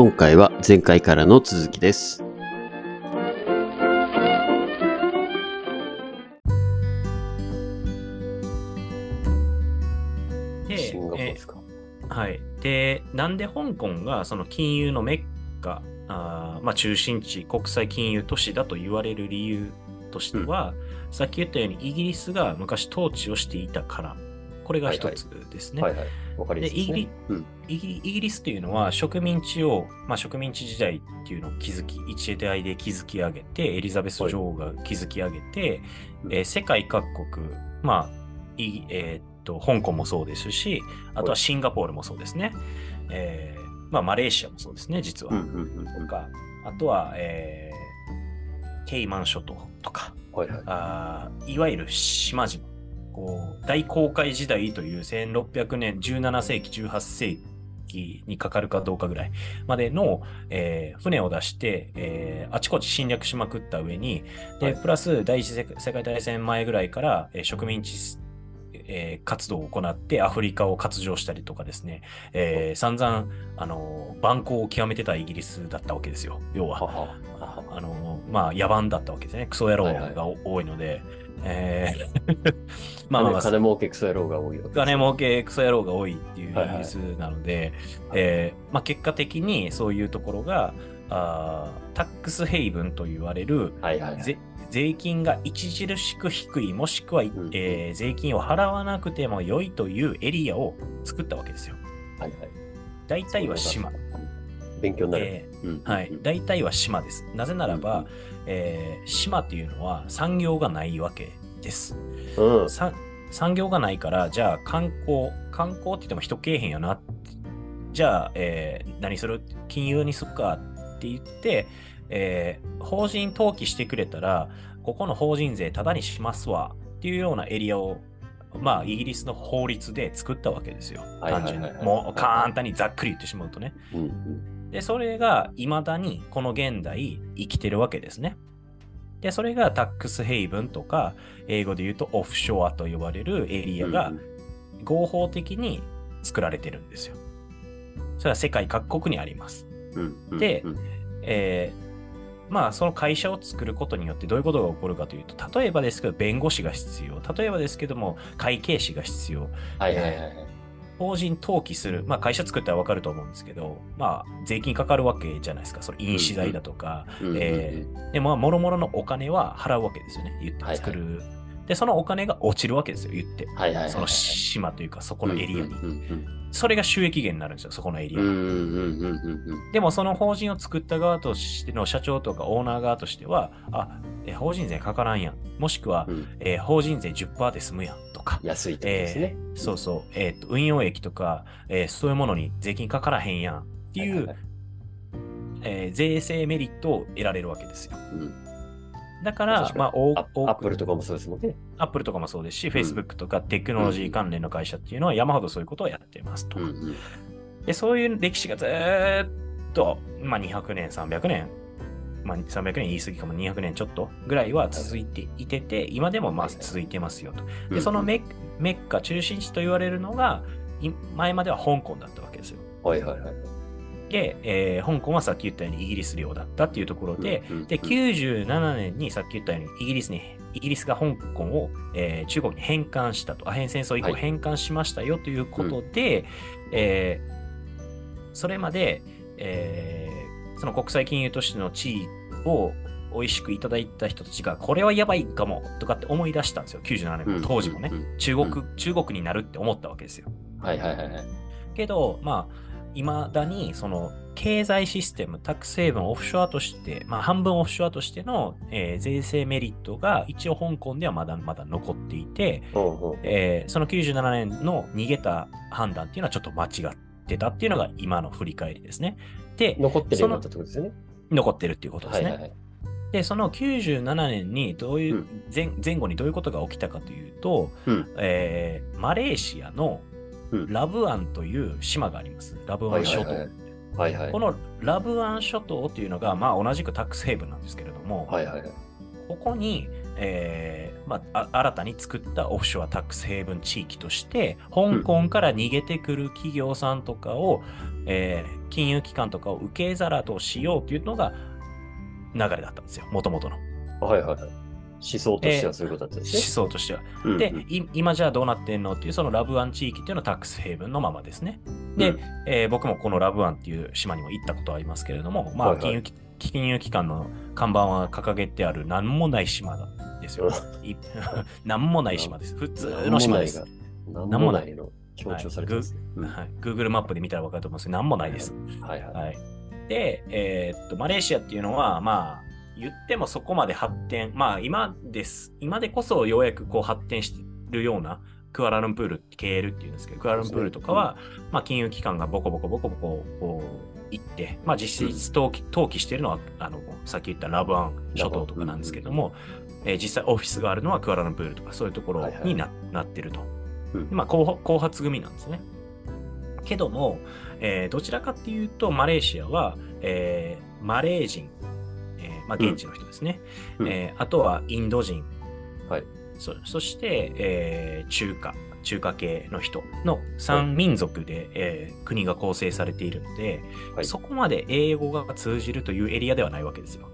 今回は前回からの続きです。でシンガポー。はい。で、なんで香港がその金融のメッカ、あーまあ、中心地、国際金融都市だと言われる理由としては、さっき言ったようにイギリスが昔統治をしていたから、これが一つですね。イギリスというのは植民地を、まあ、植民地時代っていうのを築き、一代で築き上げて、エリザベス女王が築き上げて、うん。えー世界各国、まあ、いえーっと、香港もそうですし、あとはシンガポールもそうですね。えーまあ、マレーシアもそうですね、実は。あとは、えーケイマン諸島とか、はいはい。あーいわゆる島々、こう大航海時代という1600年、17世紀、18世紀にかかるかどうかぐらいまでの、えー船を出して、えーあちこち侵略しまくった上に、ではい。プラス第一次世界大戦前ぐらいから、えー植民地、えー活動を行ってアフリカを活動したりとかですね、えー散々、あのー蛮行を極めてたイギリスだったわけですよ、要は。あの、まあ、野蛮だったわけですね。クソ野郎がお多いので、えー まあまあまあ、金儲けクソ野郎が多い金儲けクソ野郎が多いっていうイギリスなので、えーまあ、結果的にそういうところが、あータックスヘイブンと言われる、はいはいはい。ぜ税金が著しく低い、もしくは、んえー税金を払わなくても良いというエリアを作ったわけですよ。はいはい。大体は島。勉強になる。えーうんはい、大体は島です。なぜならば、えー島っていうのは産業がないわけです。うん。さ産業がないから、じゃあ観光、観光って言っても人けえへんよな。じゃあ、えー何する？金融にすっかって言って、えー法人登記してくれたら、ここの法人税タダにしますわっていうようなエリアを、まあ、イギリスの法律で作ったわけですよ。単純に。もう簡単にざっくり言ってしまうとね。うんうん。で、それが未だにこの現代生きてるわけですね。で、それがタックスヘイブンとか、英語で言うとオフショアと呼ばれるエリアが合法的に作られてるんですよ。それは世界各国にあります。でうんえーまあ、その会社を作ることによってどういうことが起こるかというと、例えばですけど、弁護士が必要。例えばですけども、会計士が必要。はいはいはいはい。法人登記する、まあ、会社作ったら分かると思うんですけど、まあ、税金かかるわけじゃないですか、その印紙代だとか、で、ま、もろもろのお金は払うわけですよね、言って作る。で、そのお金が落ちるわけですよ、言って。はいはいはいはい。その島というか、そこのエリアに。うんうんそれが収益源になるんですよ、そこのエリア。でも、その法人を作った側としての社長とかオーナー側としては、あ、え法人税かからんやん。もしくは、うんえー法人税10%で済むやんとか。安いってですね。そうそう、えーと、運用益とか、えーそういうものに税金かからへんやんっていう、はいはいはいえー税制メリットを得られるわけですよ。うんだからまあ、多ア多くアップルとかもそうですもんね。アップルとかもそうですし、Facebook とかテクノロジー関連の会社っていうのは山ほどそういうことをやってますと。うんうん。で、そういう歴史がずーっと、まあ、200年、300年、まあ、300年言い過ぎかも200年ちょっとぐらいは続いていてて、今でもまあ続いてますよと。で、そのメッメッカ、中心地と言われるのが、い前までは香港だったわけですよ。はいはいはい。で、えー香港はさっき言ったようにイギリス領だったっていうところで、うんうんうん。で、97年にさっき言ったようにイギリスに、イギリスが香港を、えー中国に返還したと、アヘン戦争以降はい。返還しましたよということで、えーそれまで、えーその国際金融都市の地位を美味しくいただいた人たちが、これはやばいかもとかって思い出したんですよ、97年の当時もね。うん。うんうん中国、中国になるって思ったわけですよ。はいはいはいはい。けど、まあ、いまだに、その、経済システム、タックス成分オフショアとして、まあ、半分オフショアとしての、えー税制メリットが、一応香港ではまだまだ残っていて、えーその97年の逃げた判断っていうのはちょっと間違ってたっていうのが今の振り返りですね。で、残ってるようになったってことですよね。残ってるっていうことですね。はいはいはい。で、その97年にどういう、うん前前後にどういうことが起きたかというと、うんえーマレーシアのうんラブアンという島があります。ラブアン諸島。はいはいこのラブアン諸島というのが、まあ、同じくタックスヘイブンなんですけれども、はいはいはい。ここに、えーまあ、あ新たに作ったオフショアタックスヘイブン地域として、香港から逃げてくる企業さんとかを、えー金融機関とかを受け皿としようというのが流れだったんですよ、もともとのはいはいはい。思想としてはそういうことだったん思です想としては。ね。うんで、い今じゃあどうなってんのっていう、そのラブワン地域っていうのはタックスヘイブンのままですね。で、うんえー僕もこのラブワンっていう島にも行ったことありますけれども、まあ、はいはい金融機金融機関の看板は掲げてある何もない島なんですよ。い 何もない島です。普通の島です。何もないの強調されてますね。うんはい、Google マップで見たら分かると思うんですけど、何もないです。はいはい。はい、で、えーっと、マレーシアっていうのは、まあ、言ってもそこまで発展、まあ今です。今でこそようやくこう発展してるようなクアラルンプール、KL っていうんですけど、クアラルンプールとかは、まあ金融機関がボコボコボコボコこう行って、まあ実質登記登記してるのは、あの、さっき言ったラブアン諸島とかなんですけども、えー実際オフィスがあるのはクアラルンプールとかそういうところにな,、なってると。うんまあ後後発組なんですね。けども、えーどちらかっていうと、マレーシアは、えーマレー人、えーまあ、現地の人ですね、うん。えーあとはインド人、はい。そそして、えー中華、中華系の人の3民族で、えー国が構成されているので、はい。そこまで英語が通じるというエリアではないわけですよ。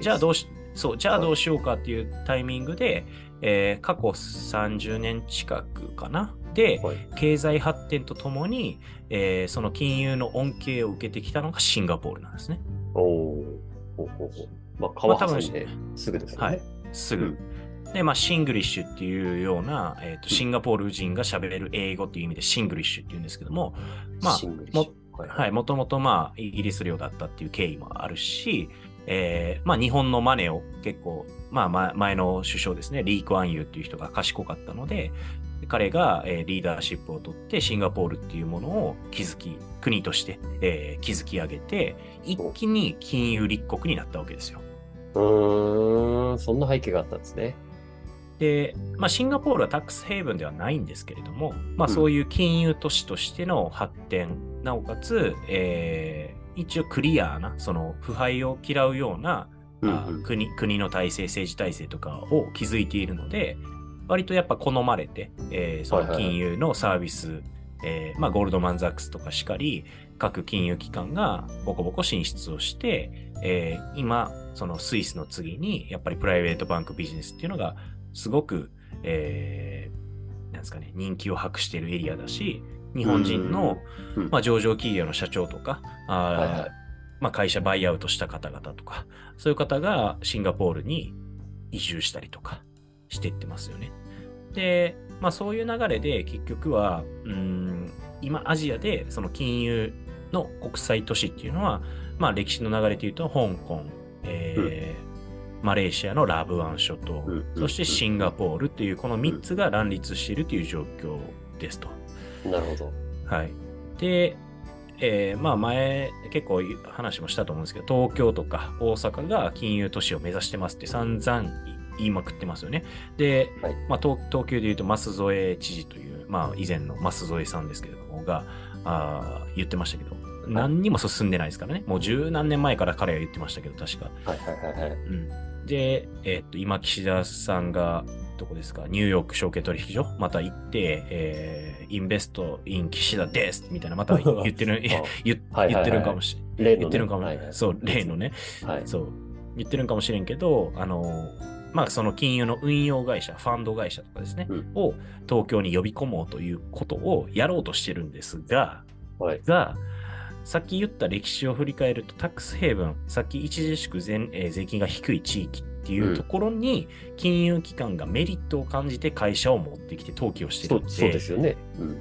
じゃあどううし、そう、じゃあどうしようかっていうタイミングで、えー過去30年近くかな。で、はい。経済発展とともに、えーその金融の恩恵を受けてきたのがシンガポールなんですね。おお。ほうほうほうまあ、まあ川挟んですぐですよね。はい。すぐ。で、まあ、シングリッシュっていうような、えーとシンガポール人が喋れる英語っていう意味でシングリッシュっていうんですけども、まあシングリッシュ。はい。はい、もともとまあ、イギリス領だったっていう経緯もあるし、えーまあ、日本のマネを結構、まあ、ま前の首相ですね、リー・クアンユーっていう人が賢かったので、彼が、えーリーダーシップを取ってシンガポールっていうものを築き、国として、えー築き上げて、一気に金融立国になったわけですよ。うーん、そんな背景があったんですね。で、まあ、シンガポールはタックスヘイブンではないんですけれども、まあ、うんそういう金融都市としての発展、なおかつ、えー一応クリアーな、その腐敗を嫌うような、あうんうん。国国の体制、政治体制とかを築いているので、割とやっぱ好まれて、えーそのはいはい。はい金融のサービス、えーまあ、ゴールドマン・ザックスとかしかり、各金融機関がボコボコ進出をして、えー今、そのスイスの次に、やっぱりプライベートバンクビジネスっていうのが、すごく、えーなんですかね、人気を博しているエリアだし、日本人の、うん。まあ、上場企業の社長とか、あーはいはい。まあ、会社バイアウトした方々とか、そういう方がシンガポールに移住したりとかしていってますよね。で、まあ、そういう流れで結局は、うーん、今アジアでその金融の国際都市っていうのは、まあ、歴史の流れでいうと香港、えーマレーシアのラブワン諸島、うん。そしてシンガポールっていうこの3つが乱立しているという状況ですと。なるほど。はい。で、えーまあ前結構話もしたと思うんですけど、東京とか大阪が金融都市を目指してますって散々言いまくってますよね。で、はいまあ東東京で言うと増添知事という、まあ以前の増添さんですけれども、があー言ってましたけど、何にも進んでないですからね。もう十何年前から彼は言ってましたけど、確か。はいはいはいはい。うん、で、えーっと、今、岸田さんが、どこですか、ニューヨーク証券取引所、また行って、えーインベストイン岸田ですみたいな、また言ってる、あ言ってるんかもしれ例のね。言ってるんかも、はいはい。そう、例のね、はい。そう、言ってるんかもしれんけど、あの、まあ、その金融の運用会社、ファンド会社とかですね、うん。を東京に呼び込もうということをやろうとしてるんですが、はい。が、さっき言った歴史を振り返ると、タックスヘイブン、さっき著しく税,、えー税金が低い地域っていうところに、金融機関がメリットを感じて会社を持ってきて登記をしてるので、そうですよね。うん。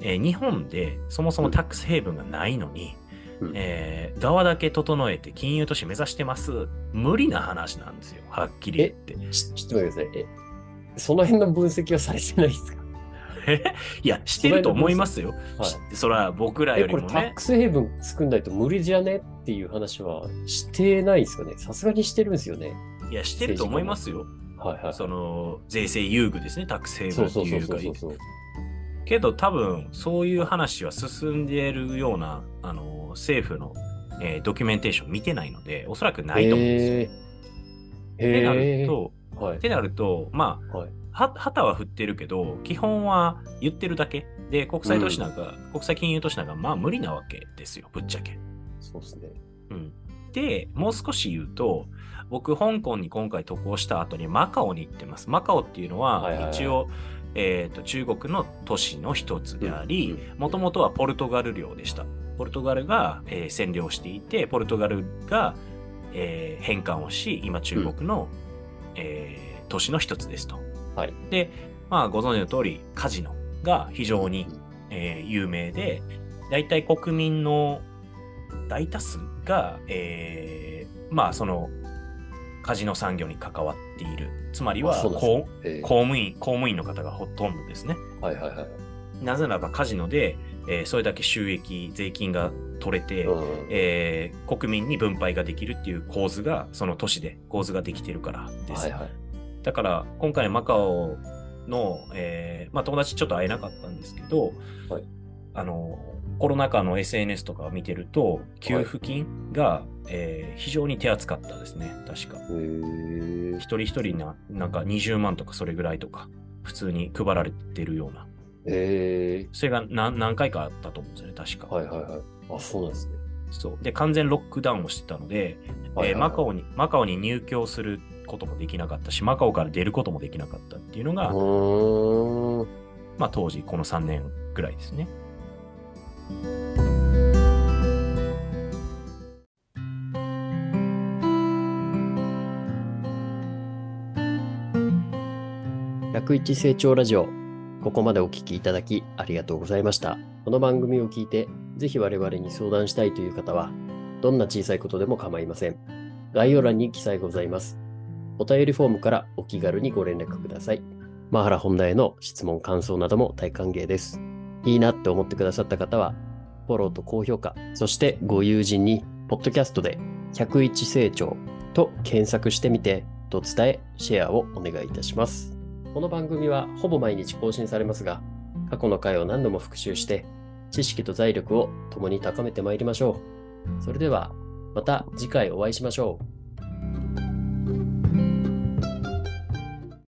えー日本でそもそもタックスヘイブンがないのに、うんえー側だけ整えて金融都市目指してます。無理な話なんですよ。はっきり言って。ちちょっと待ってください。え、その辺の分析はされてないですか？え いや、してると思いますよ。はいしそら僕らよりもね。タックスヘイブン作んないと無理じゃね？っていう話はしてないですかね？さすがにしてるんですよね？いや、してると思いますよ。はいはい。その税制優遇ですね、タックスヘイブンっていうか。けど多分そういう話は進んでいるようなあの政府の、えードキュメンテーション見てないのでおそらくないと思うんですよ。えってなる。と、はいっ。てなると、まあ、はい。は旗は振ってるけど、基本は言ってるだけ。で、国際都市なんか、国際金融都市なんか、まあ無理なわけですよ、ぶっちゃけ。そうですね。うん。で、もう少し言うと、僕、香港に今回渡航した後にマカオに行ってます。マカオっていうのは、一応、えーと、中国の都市の一つであり、うんもともとはポルトガル領でした。ポルトガルが、えー占領していて、ポルトガルが、えー返還をし、今中国の、えー都市の一つですと。はいで、まあ、ご存知の通り、カジノが非常に、えー有名で、大体国民の大多数が、えーまあ、その、カジノ産業に関わっている。つまりは、公務員、公務員の方がほとんどですね。はいはいはい。なぜならばカジノで、えーそれだけ収益、税金が取れて、うんえー国民に分配ができるっていう構図が、その都市で構図ができてるからです。はいはい。だから、今回マカオの、えーまあ、友達ちょっと会えなかったんですけど、はいあの、コロナ禍の SNS とかを見てると、給付金が、えー非常に手厚かったですね、確か。一人一人な、なんか20万とかそれぐらいとか、普通に配られてるような。へえ。それが何何回かあったと思うんですよね、確か。はいはいはい。あ、そうなんですね。そう。で、完全ロックダウンをしてたので、はいはいはいえーマカオに、マカオに入居することもできなかったし、マカオから出ることもできなかったっていうのが。まあ当時、この3年ぐらいですね。101成長ラジオ。ここまでお聞きいただきありがとうございました。この番組を聞いて、ぜひ我々に相談したいという方は、どんな小さいことでも構いません。概要欄に記載ございます。お便りフォームからお気軽にご連絡ください。マハラ本題への質問、感想なども大歓迎です。いいなって思ってくださった方は、フォローと高評価、そしてご友人に、ポッドキャストで101成長と検索してみて、と伝え、シェアをお願いいたします。この番組はほぼ毎日更新されますが、過去の回を何度も復習して、知識と財力を共に高めてまいりましょう。それでは、また次回お会いしましょう。